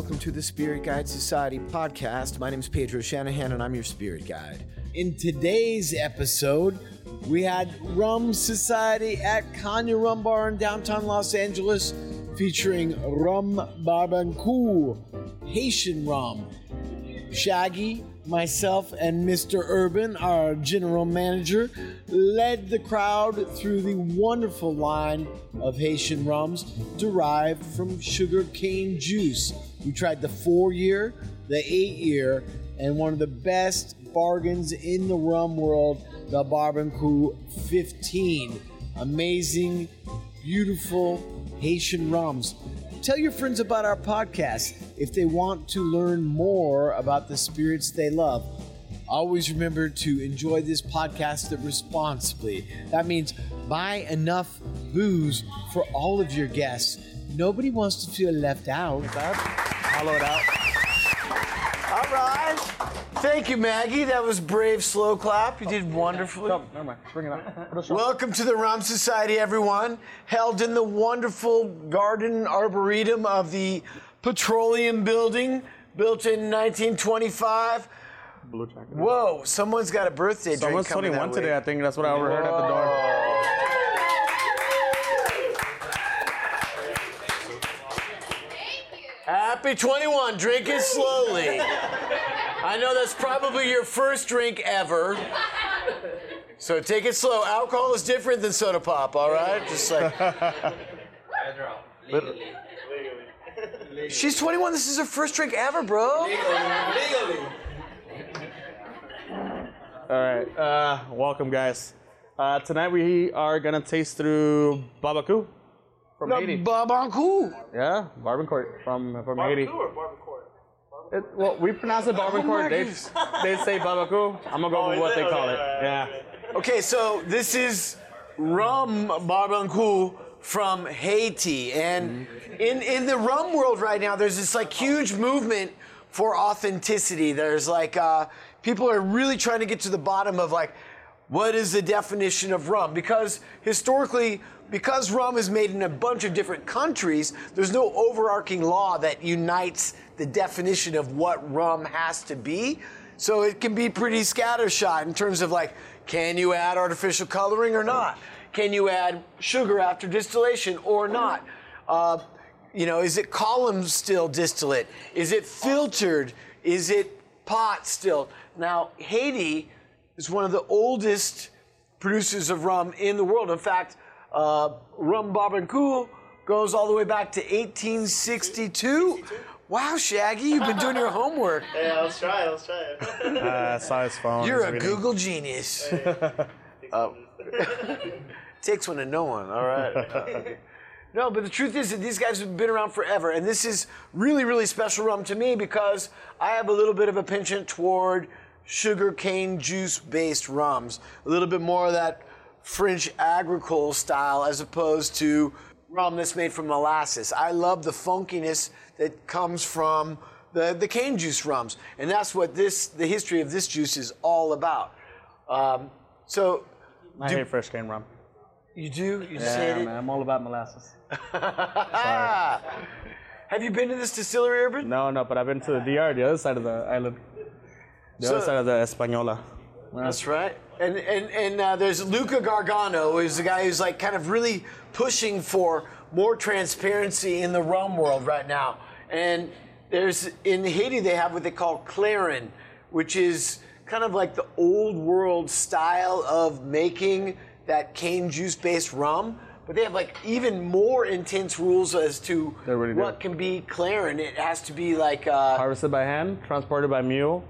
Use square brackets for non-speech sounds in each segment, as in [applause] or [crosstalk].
welcome to the Spirit Guide Society podcast. My name is Pedro Shanahan, and I'm your spirit guide. In today's episode, we had Rum Society at Caña Rum Bar in downtown Los Angeles, featuring Rhum Barbancourt, Haitian rum. Shaggy, myself, and Mr. Erbin, our general manager, led the crowd through the wonderful line of Haitian rums derived from sugar cane juice. We tried the four year, the eight year, and one of the best bargains in the rum world, the Barbancourt 15. Amazing, beautiful Haitian rums. Tell your friends about our podcast if they want to learn more about the spirits they love. Always remember to enjoy this podcast responsibly. That means buy enough booze for all of your guests. Nobody wants to feel left out. Hollow it out. All right. Thank you, Maggie. That was brave slow clap. You did wonderfully. No, never mind. Bring it out. Put a shot. Welcome to the Rum Society, everyone. Held in the wonderful garden arboretum of the Petroleum Building, built in 1925. Blue jacket. Whoa, someone's got a birthday drink Someone's coming 21 that today. I think. That's what I overheard at the door. Happy 21. Drink it slowly. I know that's probably your first drink ever. So take it slow. Alcohol is different than soda pop, all right? Just like. She's 21. This is her first drink ever, bro. All right. Uh, welcome, guys. Uh, tonight we are going to taste through Babaku from Haiti. Babancourt. yeah, Barbancourt from, from Haiti. It, well, we pronounce it Barbancourt. they, they say Babaku. I'm going to go with what they call it. Yeah. Okay, so this is rum barbancourt from Haiti, and in in the rum world right now, there's this like huge movement for authenticity. There's like uh, people are really trying to get to the bottom of like what is the definition of rum because historically because rum is made in a bunch of different countries there's no overarching law that unites the definition of what rum has to be. So it can be pretty scattershot in terms of like can you add artificial coloring or not? Can you add sugar after distillation or not? Uh, you know is it column still distillate? Is it filtered? Is it pot still? Now haiti is one of the oldest producers of rum in the world. In fact, uh, rum barbancourt goes all the way back to 1862. Wow, Shaggy, you've been doing your homework. [laughs] Yeah, I was trying. I was trying. [laughs] Uh, I saw his phone. You're a reading. Google genius. Oh. [laughs] Takes one to know one, all right. No, but the truth is that these guys have been around forever, and this is really, really special rum to me because I have a little bit of a penchant toward sugar cane juice based rums, a little bit more of that French agricole style as opposed to rum that's made from molasses. I love the funkiness that comes from the, the cane juice rums, and that's what this the history of this juice is all about. Um, so I hate fresh cane rum. you do you Yeah, say it. man, I'm all about molasses. [laughs] Have you been to this distillery, Erbin? No, no, but I've been to the DR, the other side of the island. The So- other side of the Española. That's right. And and and uh, there's Luca Gargano, who's the guy who's like kind of really pushing for more transparency in the rum world right now. And there's in Haiti they have what they call Clairin, which is kind of like the old world style of making that cane juice based rum. But they have like even more intense rules as to really do. what can be Clairin. It has to be like uh, Harvested by hand, transported by mule,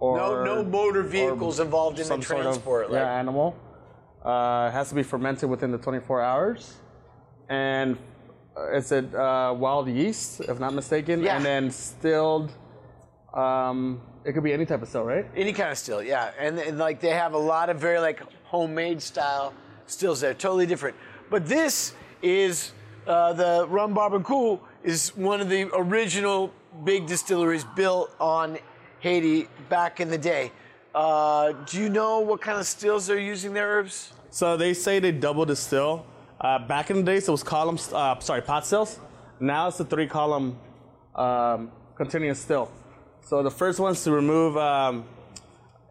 or no no motor vehicles involved in the some sort of transport. like, yeah, animal. Uh, has to be fermented within the 24 hours, and it's a uh, wild yeast, if not mistaken, Yeah. and then stilled. Um, it could be any type of still, right? Any kind of still, yeah. And, and like they have a lot of very like homemade style stills there, totally different. But this is uh, the Rhum Barbancourt is one of the original big distilleries built on Haiti back in the day. Uh, do you know what kind of stills they're using their Herbs? So they say they double distill. Uh, back in the days, it was columns. Uh, sorry, pot stills. Now it's the three column um, continuous still. So the first one's to remove um,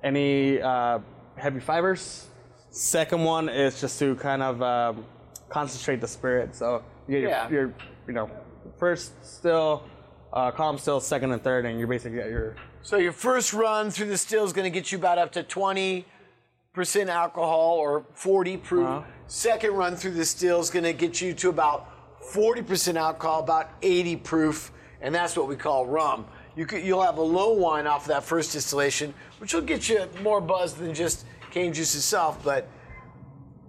any uh, heavy fibers. Second one is just to kind of um, concentrate the spirit. So you get your, Yeah. your you know, first still, uh, column still, second and third, and you're basically at your So your first run through the still is going to get you about up to 20% alcohol or 40 proof. Uh-huh. Second run through the still is going to get you to about 40% alcohol, about 80 proof, and that's what we call rum. You could, you'll have a low wine off of that first distillation, which will get you more buzz than just cane juice itself. But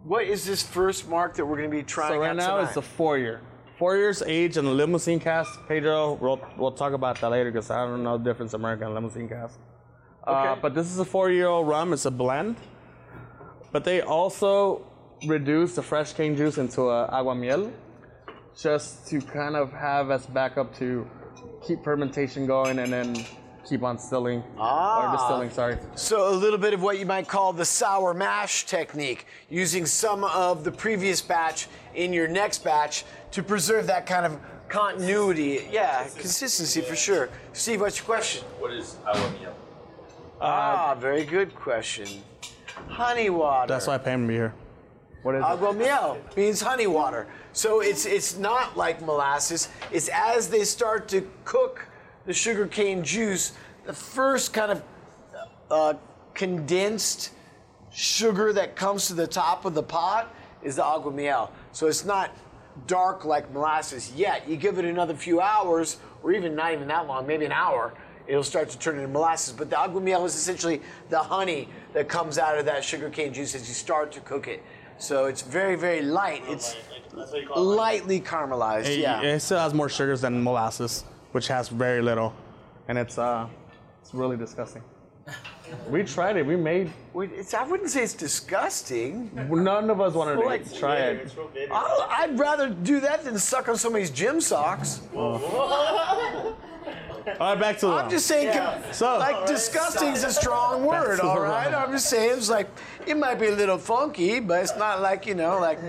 what is this first mark that we're going to be trying So right now tonight? it's a four year. Four years age the limousine cast. Pedro, we'll, we'll talk about that later because I don't know the difference American and limousine cask. Uh, Okay. but this is a four year old rum. It's a blend. But they also reduce the fresh cane juice into a agua miel just to kind of have as backup to keep fermentation going and then keep on distilling Ah. or distilling. Sorry. So a little bit of what you might call the sour mash technique, using some of the previous batch in your next batch to preserve that kind of continuity. Yeah, consistency for sure. Steve, what's your question? What is agua miel? ah, very good question. Honey water. That's why I pay him to be here. What is it? Agua miel means honey water. So it's it's not like molasses. It's as they start to cook the sugarcane juice, the first kind of uh, condensed sugar that comes to the top of the pot is the agua miel. So it's not dark like molasses yet. You give it another few hours, or even not even that long, maybe an hour, it'll start to turn into molasses. But the agua miel is essentially the honey that comes out of that sugarcane juice as you start to cook it. So it's very, very light. It's That's what you call it. lightly caramelized. It, Yeah. it still has more sugars than molasses, which has very little, and it's uh, it's really disgusting. We tried it. We made. Wait, It's, I wouldn't say it's disgusting. None of us wanted Well, to try it. It's real bitter. I'll, I'd rather do that than suck on somebody's gym socks. All right, back to the. I'm just saying, So- like, disgusting is a strong word, the all right? I'm just saying, it's like, it might be a little funky, but it's not like, you know, like,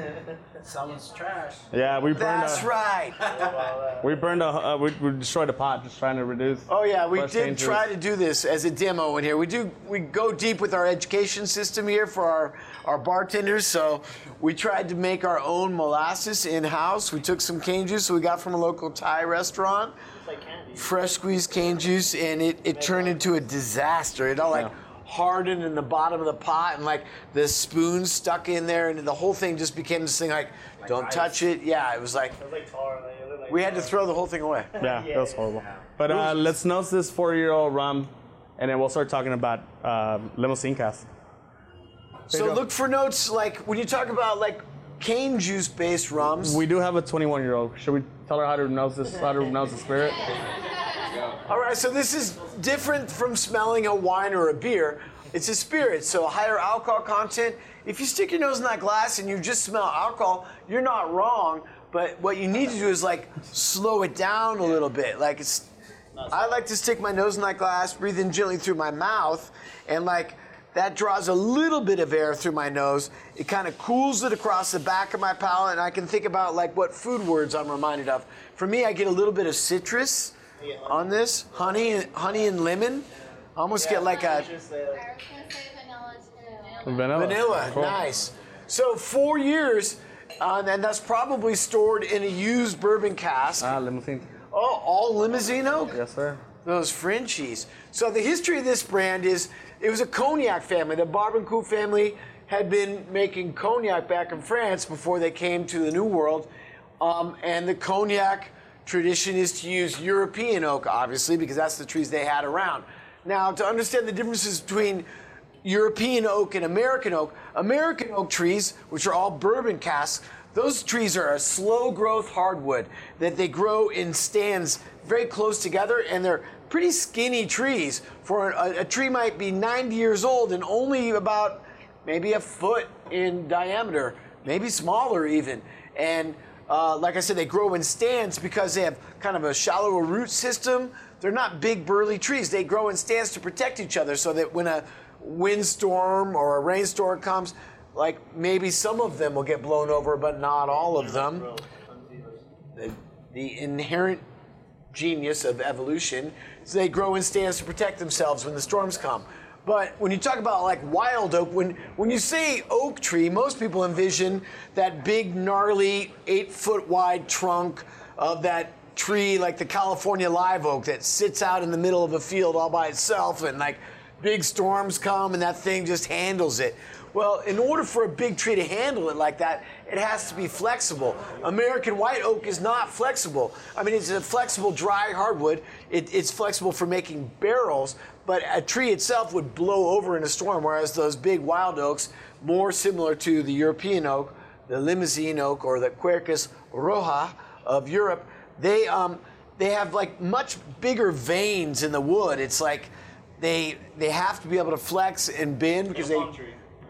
Someone's trash. Yeah, we burned. that's a, right. [laughs] We burned a. Uh, we, we destroyed a pot just trying to reduce. Oh, yeah, we did cane try to do this as a demo in here. We do, we go deep with our education system here for our, our bartenders. So we tried to make our own molasses in house. We took some cane juice we got from a local Thai restaurant. It's like candy. fresh squeezed cane juice and it, it turned into a disaster. It all like Yeah. Hardened in the bottom of the pot and like the spoon stuck in there and the whole thing just became this thing like, don't ice. touch it. Yeah, it was like It was like tar. Like, it like we had to throw the whole thing away. [laughs] Yeah, that was horrible. But uh, let's nose this four-year-old rum, and then we'll start talking about uh, limousine cast. So look for notes like when you talk about like cane juice based rums. We do have a 21-year-old. Should we tell her how to nose this? How to nose the spirit? [laughs] All right, so this is different from smelling a wine or a beer. It's a spirit, so higher alcohol content. If you stick your nose in that glass and you just smell alcohol, you're not wrong. But what you need to do is like slow it down a little bit. Like it's, I like to stick my nose in that glass, breathe in gently through my mouth, and like that draws a little bit of air through my nose. It kind of cools it across the back of my palate, and I can think about like what food words I'm reminded of. For me, I get a little bit of citrus on this, honey, and honey and lemon. I almost get like a Just say, like, I was gonna say vanilla. Vanilla. vanilla. Cool. Nice. So four years, uh, and that's probably stored in a used bourbon cask. Ah, limousine. oh, all limousine oak. Yes, sir. Those Frenchies. So the history of this brand is it was a cognac family. The Barbancourt family had been making cognac back in France before they came to the New World. Um, and the cognac tradition is to use European oak, obviously, because that's the trees they had around. Now, to understand the differences between European oak and American oak, American oak trees, which are all bourbon casks, those trees are a slow growth hardwood that they grow in stands very close together and they're pretty skinny trees. For a, a tree might be 90 years old and only about maybe a foot in diameter, maybe smaller even. And uh, like I said, they grow in stands because they have kind of a shallower root system. They're not big burly trees. They grow in stands to protect each other so that when a windstorm or a rainstorm comes, like maybe some of them will get blown over, but not all of them. The, the inherent genius of evolution. So they grow in stands to protect themselves when the storms come. But when you talk about like wild oak, when when you say oak tree, most people envision that big, gnarly, eight foot wide trunk of that tree, like the California live oak that sits out in the middle of a field all by itself, and like big storms come and that thing just handles it. Well, in order for a big tree to handle it like that, it has to be flexible. American white oak is not flexible. I mean, it's a flexible dry hardwood. It, it's flexible for making barrels, but a tree itself would blow over in a storm, whereas those big wild oaks, more similar to the European oak, the limousine oak, or the Quercus robur of Europe, they um, they have like much bigger veins in the wood. It's like they they have to be able to flex and bend because they.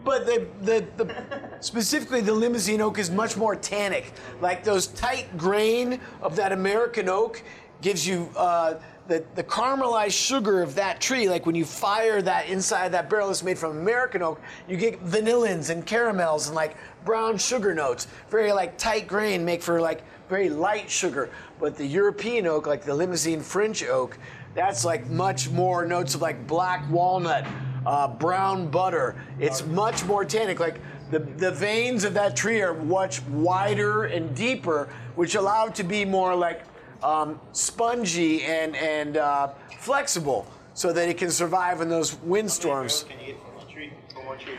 But the, the, the specifically the limousine oak is much more tannic. Like those tight grain of that American oak gives you uh, the, the caramelized sugar of that tree. Like when you fire that inside that barrel that's made from American oak, you get vanillins and caramels and like brown sugar notes. Very like tight grain make for like very light sugar. But the European oak, like the limousine French oak, that's like much more notes of like black walnut, uh, brown butter. It's much more tannic. Like the, the veins of that tree are much wider and deeper, which allow it to be more like um, spongy and, and uh, flexible so that it can survive in those windstorms. Can you get from one tree? From tree.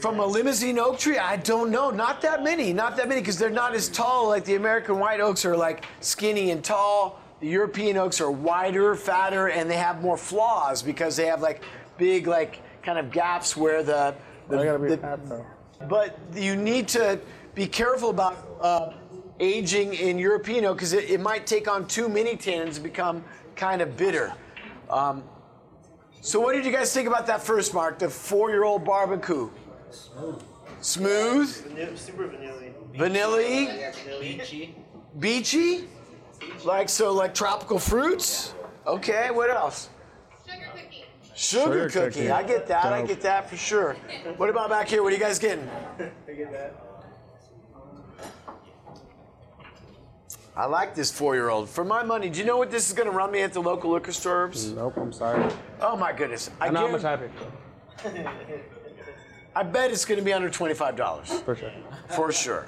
From a limousine oak tree, I don't know. Not that many. Not that many because they're not as tall. Like the American white oaks are like skinny and tall. The European oaks are wider, fatter, and they have more flaws because they have like big, like kind of gaps where the. the, I gotta be the- fat though. but you need to be careful about uh, aging in European oak because it, it might take on too many tannins and become kind of bitter. Um, so, what did you guys think about that first, Mark? The four-year-old Babaku. Smooth, Vanilla, super vanilla. vanilla, Beachy. beachy, like so, like tropical fruits. Okay, what else? Sugar cookie. Sugar, Sugar cookie. cookie. I get that. I get that for sure. What about back here? What are you guys getting? [laughs] I like this four-year-old. For my money, do you know what this is going to run me at the local liquor stores? Nope, I'm sorry. Oh my goodness! I, I know how much guarantee- I paid [laughs] I bet it's going to be under twenty-five dollars. for sure. [laughs] For sure.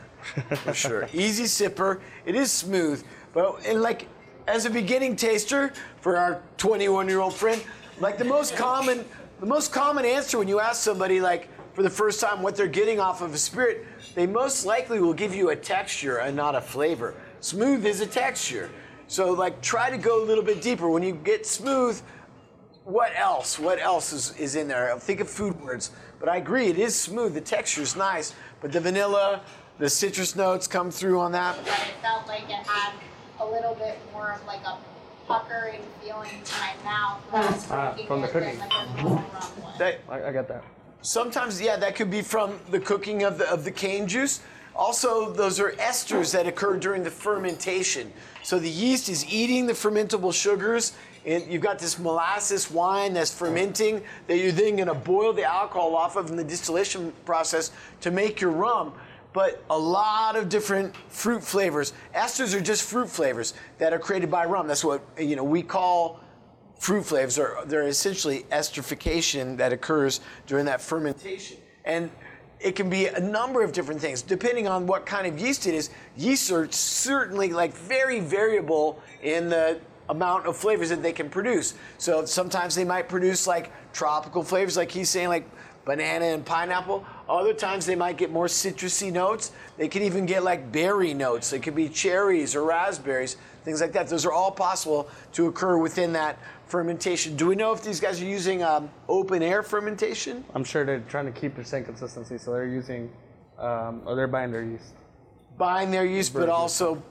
For sure. Easy sipper. It is smooth. But and like as a beginning taster for our 21 year old friend, like the most common the most common answer when you ask somebody like for the first time what they're getting off of a spirit, they most likely will give you a texture and not a flavor. Smooth is a texture. So like try to go a little bit deeper. When you get smooth, what else? What else is, is in there? Think of food words. But I agree, it is smooth. The texture is nice. But the vanilla, the citrus notes come through on that. But it felt like it had a little bit more of like a puckering feeling to my mouth when Ah, from the cooking. like a normal rum would. That, I, I get that. sometimes, yeah, that could be from the cooking of the, of the cane juice. Also, those are esters that occur during the fermentation. So the yeast is eating the fermentable sugars, and you've got this molasses wine that's fermenting that you're then going to boil the alcohol off of in the distillation process to make your rum. But a lot of different fruit flavors. Esters are just fruit flavors that are created by rum. That's what you know we call fruit flavors are they're essentially esterification that occurs during that fermentation and it can be a number of different things. Depending on what kind of yeast it is yeasts are certainly like very variable in the amount of flavors that they can produce. So sometimes they might produce like tropical flavors like he's saying like banana and pineapple other times they might get more citrusy notes they can even get like berry notes it could be cherries or raspberries things like that. Those are all possible to occur within that fermentation. Do we know if these guys are using um, open air fermentation? I'm sure they're trying to keep the same consistency, so they're using, um, or they're buying their yeast. Buying their yeast, but also,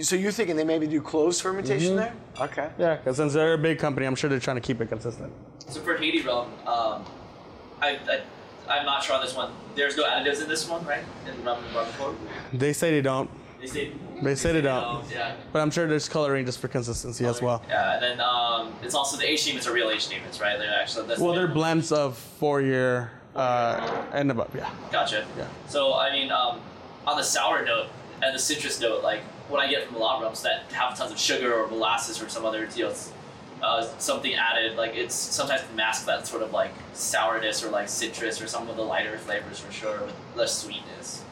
so you're thinking they maybe do closed fermentation there? Okay. Yeah, because since they're a big company, I'm sure they're trying to keep it consistent. So for Haiti rum, um, I, I I'm not sure on this one. There's no additives in this one, right? In rum and rum. They say they don't, They say They say they don't. Yeah. but I'm sure there's coloring just for consistency as well. Yeah, and then um, it's also the age demons are real age demons, right? They're actually that's Well, the- they're blends of four year uh, and above. Yeah. Gotcha. Yeah. So I mean, um, on the sour note and the citrus note, like what I get from a lot of rums that have tons of sugar or molasses or some other you know uh, something added. Like it's sometimes to mask that sort of like sourness or like citrus or some of the lighter flavors for sure with less sweetness.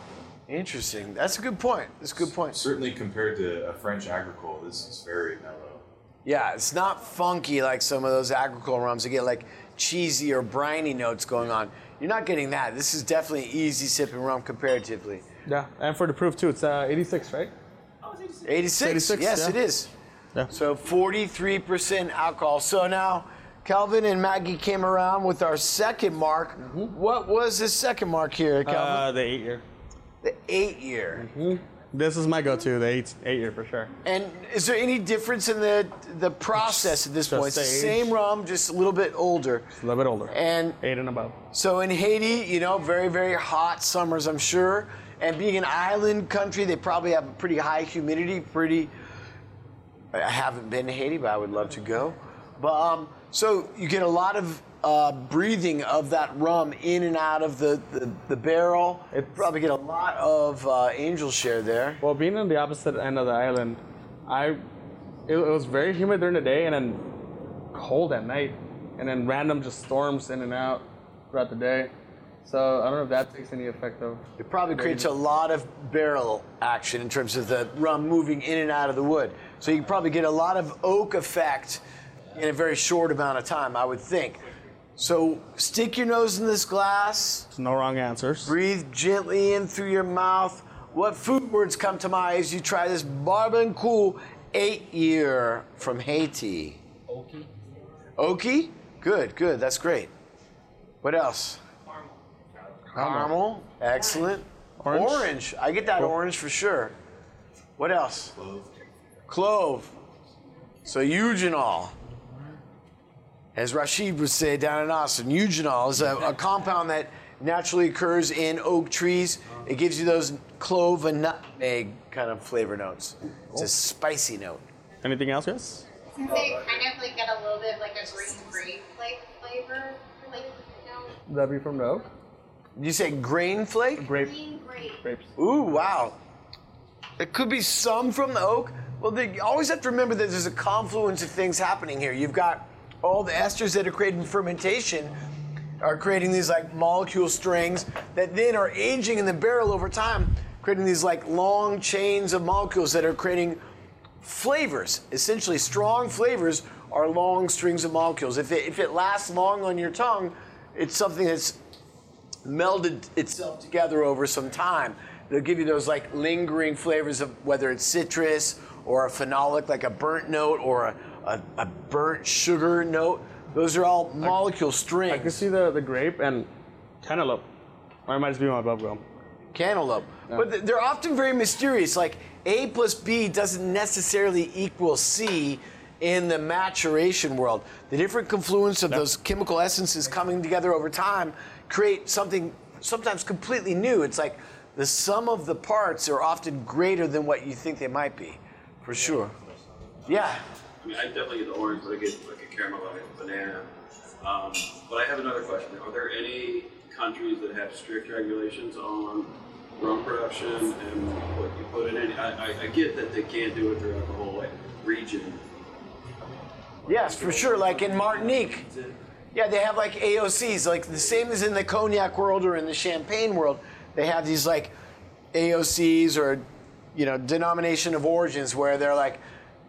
Interesting. That's a good point. That's a good point. Certainly compared to a French agricole, this is very mellow. Yeah, it's not funky like some of those agricole rums. You get like cheesy or briny notes going on. You're not getting that. This is definitely easy sipping rum comparatively. Yeah, and for the proof too, it's uh, 86, right? 86. 86, yes, yeah. it is. Yeah. So 43% alcohol. So now Calvin and Maggie came around with our second mark. What was the second mark here, Calvin? Uh, the eight year. the eight year. This is my go-to, the eight eight year for sure. And is there any difference in the the process at this Just point? Same rum, just a little bit older. A little bit older. And eight and above. So in Haiti, you know, very, very hot summers, I'm sure. And being an island country, they probably have a pretty high humidity, pretty. I haven't been to Haiti, but I would love to go. But um, so you get a lot of uh, breathing of that rum in and out of the, the, the barrel. It's- probably get a lot of uh, angel share there. Well, being on the opposite end of the island, I it, it was very humid during the day and then cold at night, and then random just storms in and out throughout the day. So I don't know if that takes any effect though. It probably creates a lot of barrel action in terms of the rum moving in and out of the wood. So you probably get a lot of oak effect in a very short amount of time, I would think. So stick your nose in this glass, No wrong answers. breathe gently in through your mouth. What food words come to mind as you try this Bourbon Cool eight year from Haiti? Okie. Okie? Good, good. That's great. What else? Caramel. Caramel. Excellent. Orange. Orange. I get that oh. orange for sure. What else? Clove. Clove. So eugenol. As Rashid would say down in Austin, eugenol is a, a compound that naturally occurs in oak trees. It gives you those clove and nutmeg kind of flavor notes. It's a spicy note. Anything else, yes? Since they kind of like get a little bit of like a green grape like flavor, like you know, That be from the oak? Did you say grain flake? Grape green grape. grapes. Ooh, wow. It could be some from the oak. Well, they, you always have to remember that there's a confluence of things happening here. You've got all the esters that are created in fermentation are creating these like molecule strings that then are aging in the barrel over time, creating these like long chains of molecules that are creating flavors. Essentially, strong flavors are long strings of molecules. If it, if it lasts long on your tongue, it's something that's melded itself together over some time. They'll give you those like lingering flavors of whether it's citrus or a phenolic, like a burnt note or a, a, a burnt sugar note. Those are all molecule strings. I can see the, the grape and cantaloupe. Or it might just be my bubblegum. cantaloupe. But th- they're often very mysterious. Like A plus B doesn't necessarily equal C in the maturation world. The different confluence of those chemical essences coming together over time create something sometimes completely new. It's like the sum of the parts are often greater than what you think they might be, for sure. Yeah. I mean, I definitely get the orange, but I get like a caramel, like a banana. Um, but I have another question. Are there any countries that have strict regulations on rum production and what you put in it? I, I, I get that they can't do it throughout the whole like region. Yes, for sure. Like in Martinique, yeah, they have like AOCs, like the same as in the cognac world or in the champagne world. They have these like AOCs or you know denomination of origins where they're like,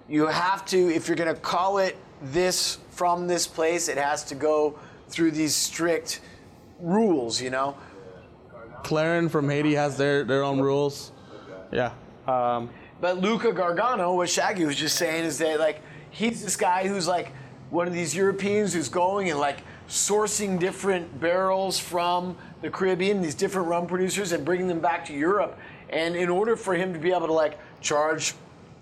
you have to if you're going to call it this from this place, it has to go through these strict rules. You know. Clairin from Haiti has their, their own rules. Yeah. Um, But Luca Gargano, what Shaggy was just saying is that like he's this guy who's like one of these Europeans who's going and like sourcing different barrels from the Caribbean, these different rum producers, and bringing them back to Europe. And in order for him to be able to like charge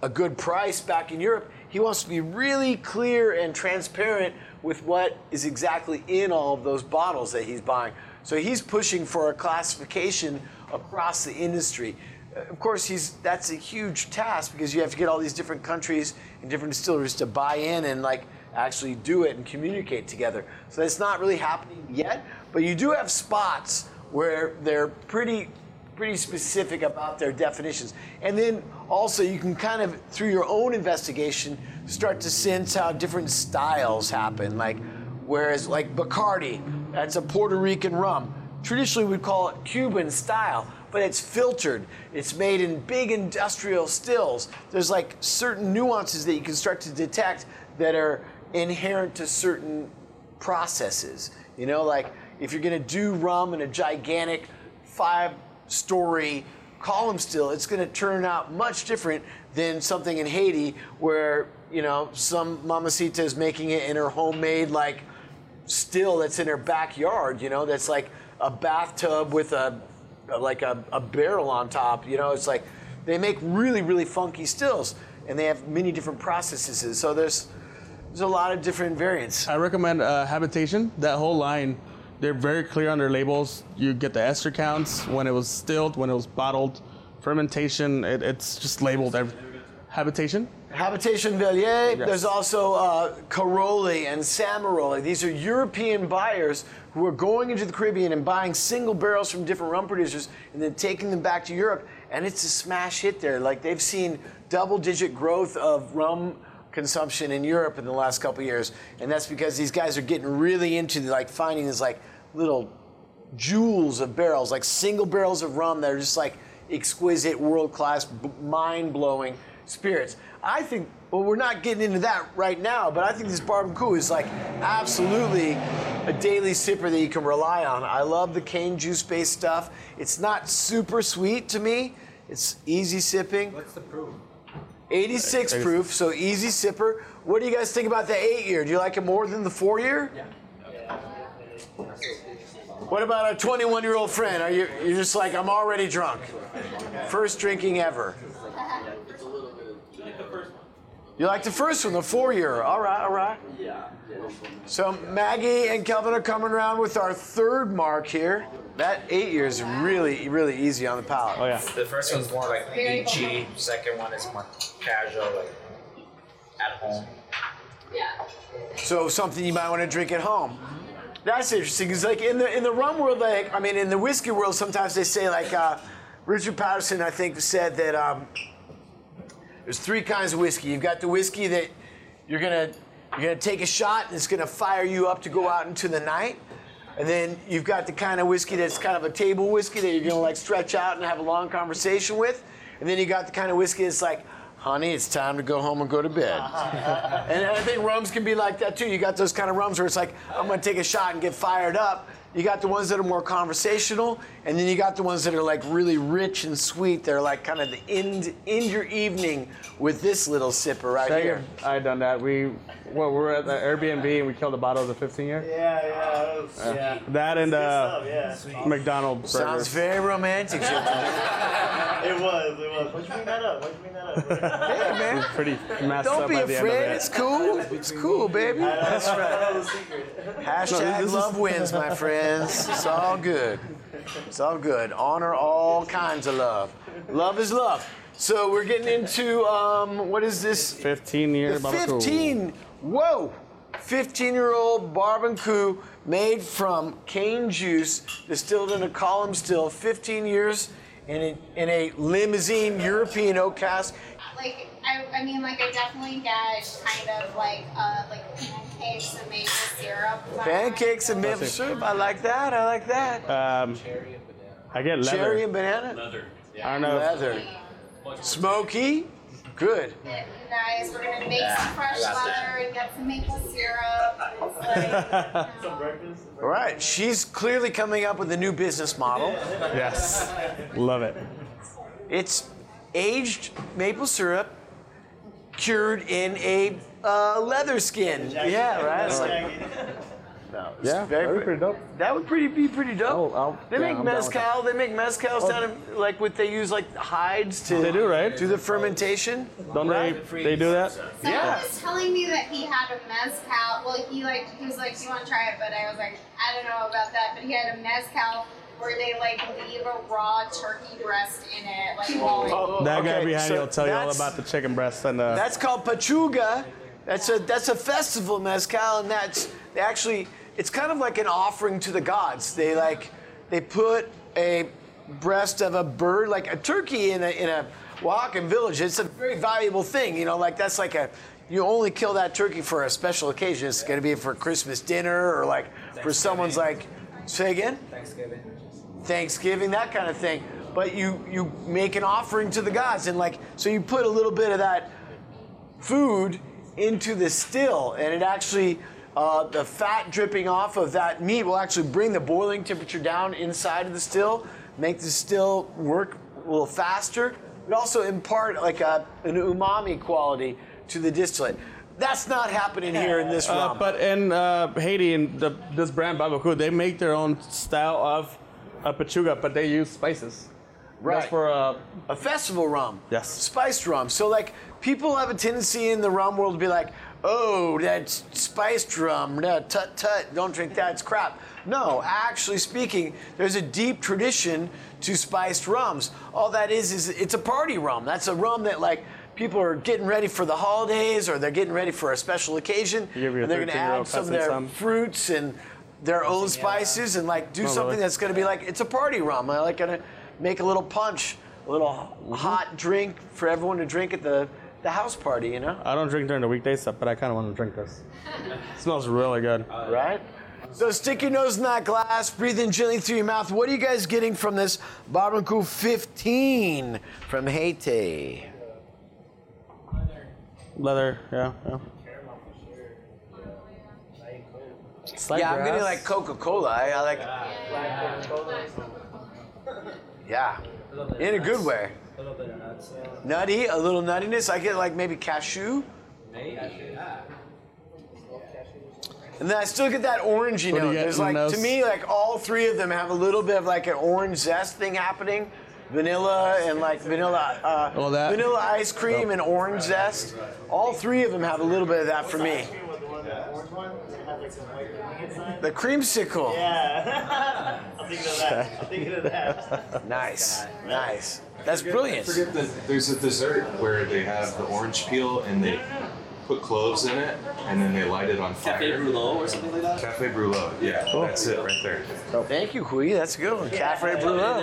a good price back in Europe, he wants to be really clear and transparent with what is exactly in all of those bottles that he's buying. So he's pushing for a classification across the industry. Of course, he's that's a huge task because you have to get all these different countries and different distilleries to buy in and like actually do it and communicate together. So that's not really happening yet, but you do have spots where they're pretty pretty specific about their definitions. And then also you can kind of through your own investigation start to sense how different styles happen. Like whereas like Bacardi, that's a Puerto Rican rum. Traditionally we'd call it Cuban style, but it's filtered. It's made in big industrial stills. There's like certain nuances that you can start to detect that are inherent to certain processes. You know, like if you're gonna do rum in a gigantic five story column still, it's gonna turn out much different than something in Haiti where, you know, some mamacita is making it in her homemade like still that's in her backyard, you know, that's like a bathtub with a like a, a barrel on top, you know, it's like they make really, really funky stills and they have many different processes. So there's there's a lot of different variants. I recommend uh, Habitation. That whole line, they're very clear on their labels. You get the ester counts when it was stilled, when it was bottled, fermentation. It, it's just labeled. Every, Habitation. Habitation Velier. Yes. There's also uh, Caroli and Samaroli. These are European buyers who are going into the Caribbean and buying single barrels from different rum producers and then taking them back to Europe. And it's a smash hit there. Like they've seen double digit growth of rum consumption in Europe in the last couple of years. And that's because these guys are getting really into like finding these like little jewels of barrels, like single barrels of rum that are just like exquisite, world class, b- mind blowing spirits. I think, well, we're not getting into that right now, but I think this Babaku is like absolutely a daily sipper that you can rely on. I love the cane juice based stuff. It's not super sweet to me, it's easy sipping. What's the proof? 86 proof, so easy sipper. What do you guys think about the eight year? Do you like it more than the four year? Yeah. What about a 21 year old friend? Are you you're just like I'm already drunk? First drinking ever. You like the first one, the four year. All right, all right. Yeah. So Maggie and Kelvin are coming around with our third mark here. That eight years is really, really easy on the palate. Oh yeah. The first one's more like Very beachy. Second one is more casual, like at home. Yeah. So something you might want to drink at home. That's interesting. Because like in the in the rum world, like I mean, in the whiskey world, sometimes they say like uh, Richard Paterson, I think, said that um, there's three kinds of whiskey. You've got the whiskey that you're gonna you're gonna take a shot and it's gonna fire you up to go out into the night. And then you've got the kind of whiskey that's kind of a table whiskey that you're gonna like stretch out and have a long conversation with. And then you got the kind of whiskey that's like, honey, it's time to go home and go to bed. Uh-huh. and I think rums can be like that too. You got those kind of rums where it's like, I'm gonna take a shot and get fired up. You got the ones that are more conversational, and then you got the ones that are like really rich and sweet. They're like kind of the end end your evening with this little sipper right here. I done that. We well, we're at the Airbnb and we killed a bottle of the 15 year. Yeah, yeah, that was, yeah. That and uh, stuff, yeah. McDonald's Sounds burgers. very romantic. [laughs] It was, it was. Why'd you bring that up? Why'd you bring that up? [laughs] hey man, Pretty messed don't up be at the end afraid. of It's cool. It's cool, baby. That's right. That was a secret. Hashtag this is- love wins, my friends. It's all good. It's all good. Honor all kinds of love. Love is love. So we're getting into um, what is this? 15 year The Babaku. 15. Whoa. 15 year old Babaku made from cane juice, distilled in a column still, 15 years in a, in a limousine European oak cask. Like I, I mean, like I definitely get kind of like uh, like pancakes and maple syrup. Pancakes and maple syrup. I like that. I like that. Um, Cherry and banana. I get leather. Cherry and banana. Leather. Yeah. I don't know. Leather. Smoky. Good. Nice. We're gonna make some fresh leather and get some maple syrup. It's like, Some breakfast. All right. She's clearly coming up with a new business model. Yes. Love it. It's aged maple syrup cured in a uh, leather skin. Yeah, right. Like, [laughs] no, Yeah, very that'd be pretty dope. That would pretty be pretty dope. Oh, I'll- they yeah, make I'm mezcal. They make mezcals down in like what they use like hides to. They do, right? Do the fermentation. Don't Right. they? They do that. Someone Yeah. was telling me that he had a mezcal. Well, he like he was like, "Do you want to try it?" But I was like, "I don't know about that." But he had a mezcal where they like leave a raw turkey breast in it, like while That guy Okay, behind so you will tell you all about the chicken breast and uh, That's called pechuga. That's a that's a festival mezcal, and that's they actually it's kind of like an offering to the gods. They like they put a breast of a bird, like a turkey in a in a Oaxacan village. It's a very valuable thing. You know, like that's like a you only kill that turkey for a special occasion. It's going to be for Christmas dinner or like for someone's like. Say again. Thanksgiving. Thanksgiving, that kind of thing. But you you make an offering to the gods, and like so you put a little bit of that food into the still, and it actually uh, the fat dripping off of that meat will actually bring the boiling temperature down inside of the still, make the still work a little faster, but also impart like a, an umami quality to the distillate. That's not happening here in this Uh, but in uh, Haiti, in the, this brand Babaku, they make their own style of a pechuga, but they use spices. Right. That's for uh, a festival rum. Yes. Spiced rum. So like people have a tendency in the rum world to be like, oh, that's spiced rum. No, tut tut. Don't drink that. It's crap. No, actually speaking, there's a deep tradition to spiced rums. All that is is it's a party rum. That's a rum that like people are getting ready for the holidays or they're getting ready for a special occasion. You give your and they're gonna 13-year-old add some of their some. fruits and their own spices and like do Oh, something really? that's gonna be like it's a party rum. I like gonna make a little punch, a little Mm-hmm. hot drink for everyone to drink at the, the house party, you know? I don't drink during the weekday stuff, but I kind of want to drink this. it [laughs] smells really good. Right? So stick your nose in that glass, breathe in gently through your mouth. What are you guys getting from this Barbancourt 15 from Haiti? Leather, yeah, yeah. Slight yeah, I'm getting like Coca Cola. I, I like, yeah, in a good way. A little bit of nuts. yeah. Nutty, a little nuttiness. I get like maybe cashew. Maybe. Yeah. And then I still get that orangey What note. you There's like those? to me, like all three of them have a little bit of like an orange zest thing happening. Vanilla and like vanilla, uh, that? vanilla ice cream and orange zest. All three of them have a little bit of that for me. With the one, the orange one, it had like some white filling inside. The creamsicle. Yeah. [laughs] I'm thinking of that. I'm thinking of that. [laughs] Nice, nice. That's brilliant. Forget that there's a dessert where they have the orange peel and they put cloves in it and then they light it on fire. Cafe Rouleau or something like that. Cafe Brûlot. Yeah, that's it right there. Thank you, Hui. That's a good one. Cafe Brûlot.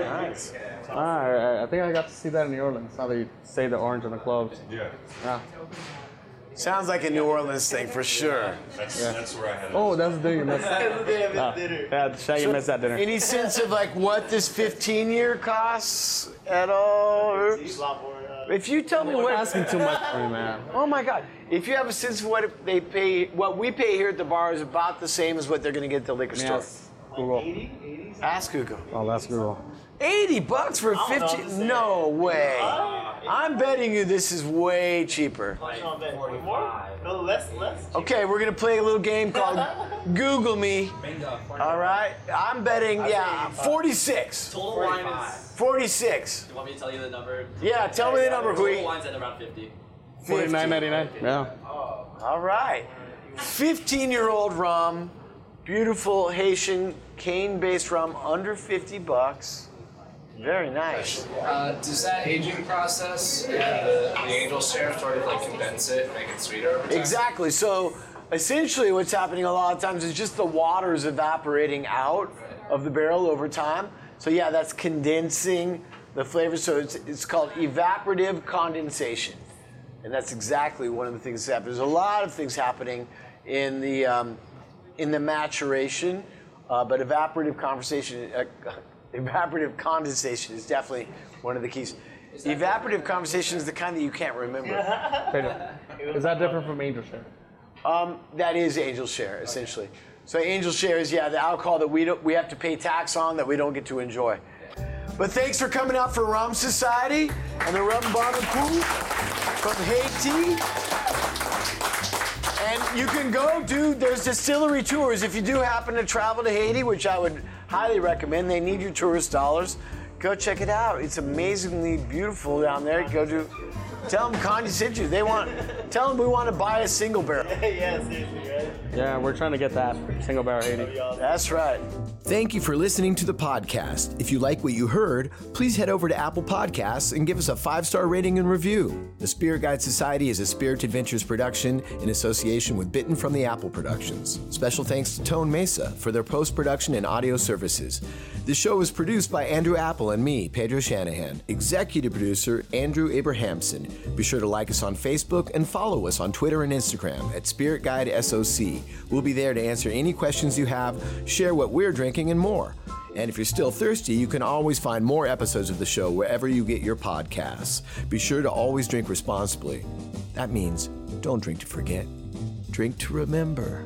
[laughs] Nice. Ah, I, I think I got to see that in New Orleans. How they say the orange and the cloves. Yeah, Yeah. Sounds like a New Orleans thing for sure. that's that's where I had it. Oh, that's the dinner you missed. They have Ah, his dinner. yeah, Shaggy missed that dinner. Any sense of like what this 15 year costs at all? Or- He's a lot more. Uh, If you tell me You're what asking too much for me, man. [laughs] Oh my God! If you have a sense of what they pay, what we pay here at the bar is about the same as what they're going to get at the liquor store. Yes. Google. 80? 80? Ask Google. Oh, that's Google. 80 bucks for a I don't know, 15? I'm just No saying. way. Uh, I'm betting you this is way cheaper. no, Ben, more? No, less, less. Okay, we're going to play a little game called [laughs] Google Me. Bingo. All right? I'm betting, yeah, 46. Total wine is. 46. Do you want me to tell you the number? Yeah, tell me the number, Total Hui. wine's at around 50. Forty-nine ninety-nine. Yeah. All right. 15 year old rum, beautiful Haitian cane based rum, under 50 bucks. Very nice. Uh, does that aging process and the, the angel share sort of like condense it, make it sweeter? Exactly. So essentially, what's happening a lot of times is just the water's evaporating out of the barrel over time. So yeah, that's condensing the flavor. So it's, it's called evaporative condensation, and that's exactly one of the things that happens. There's a lot of things happening in the um, in the maturation, uh, but evaporative conversation. Uh, Evaporative condensation is definitely one of the keys. Evaporative condensation is the kind that you can't remember. [laughs] Is that different from angel share? Um, that is angel share, essentially. So angel share is yeah the alcohol that we don't we have to pay tax on that we don't get to enjoy. But thanks for coming out for Rum Society and the Rum Babaku from Haiti. And you can go do there's distillery tours if you do happen to travel to Haiti, which I would highly recommend. They need your tourist dollars. Go check it out. It's amazingly beautiful down there. Go do. Tell them Connie sent you. They want. Tell them we want to buy a single barrel. yeah, seriously, right? Yeah, we're trying to get that single barrel Haiti. That's right. Thank you for listening to the podcast. If you like what you heard, please head over to Apple Podcasts and give us a five star rating and review. The Spirit Guide Society is a Spirit Adventures production in association with Bitten from the Apple Productions. Special thanks to Tone Mesa for their post production and audio services. The show is produced by Andrew Apple and me, Pedro Shanahan. Executive producer, Andrew Abrahamson. Be sure to like us on Facebook and follow us on Twitter and Instagram at Spirit Guide SOC. We'll be there to answer any questions you have, share what we're drinking, and more. And if you're still thirsty, you can always find more episodes of the show wherever you get your podcasts. Be sure to always drink responsibly. That means don't drink to forget, drink to remember.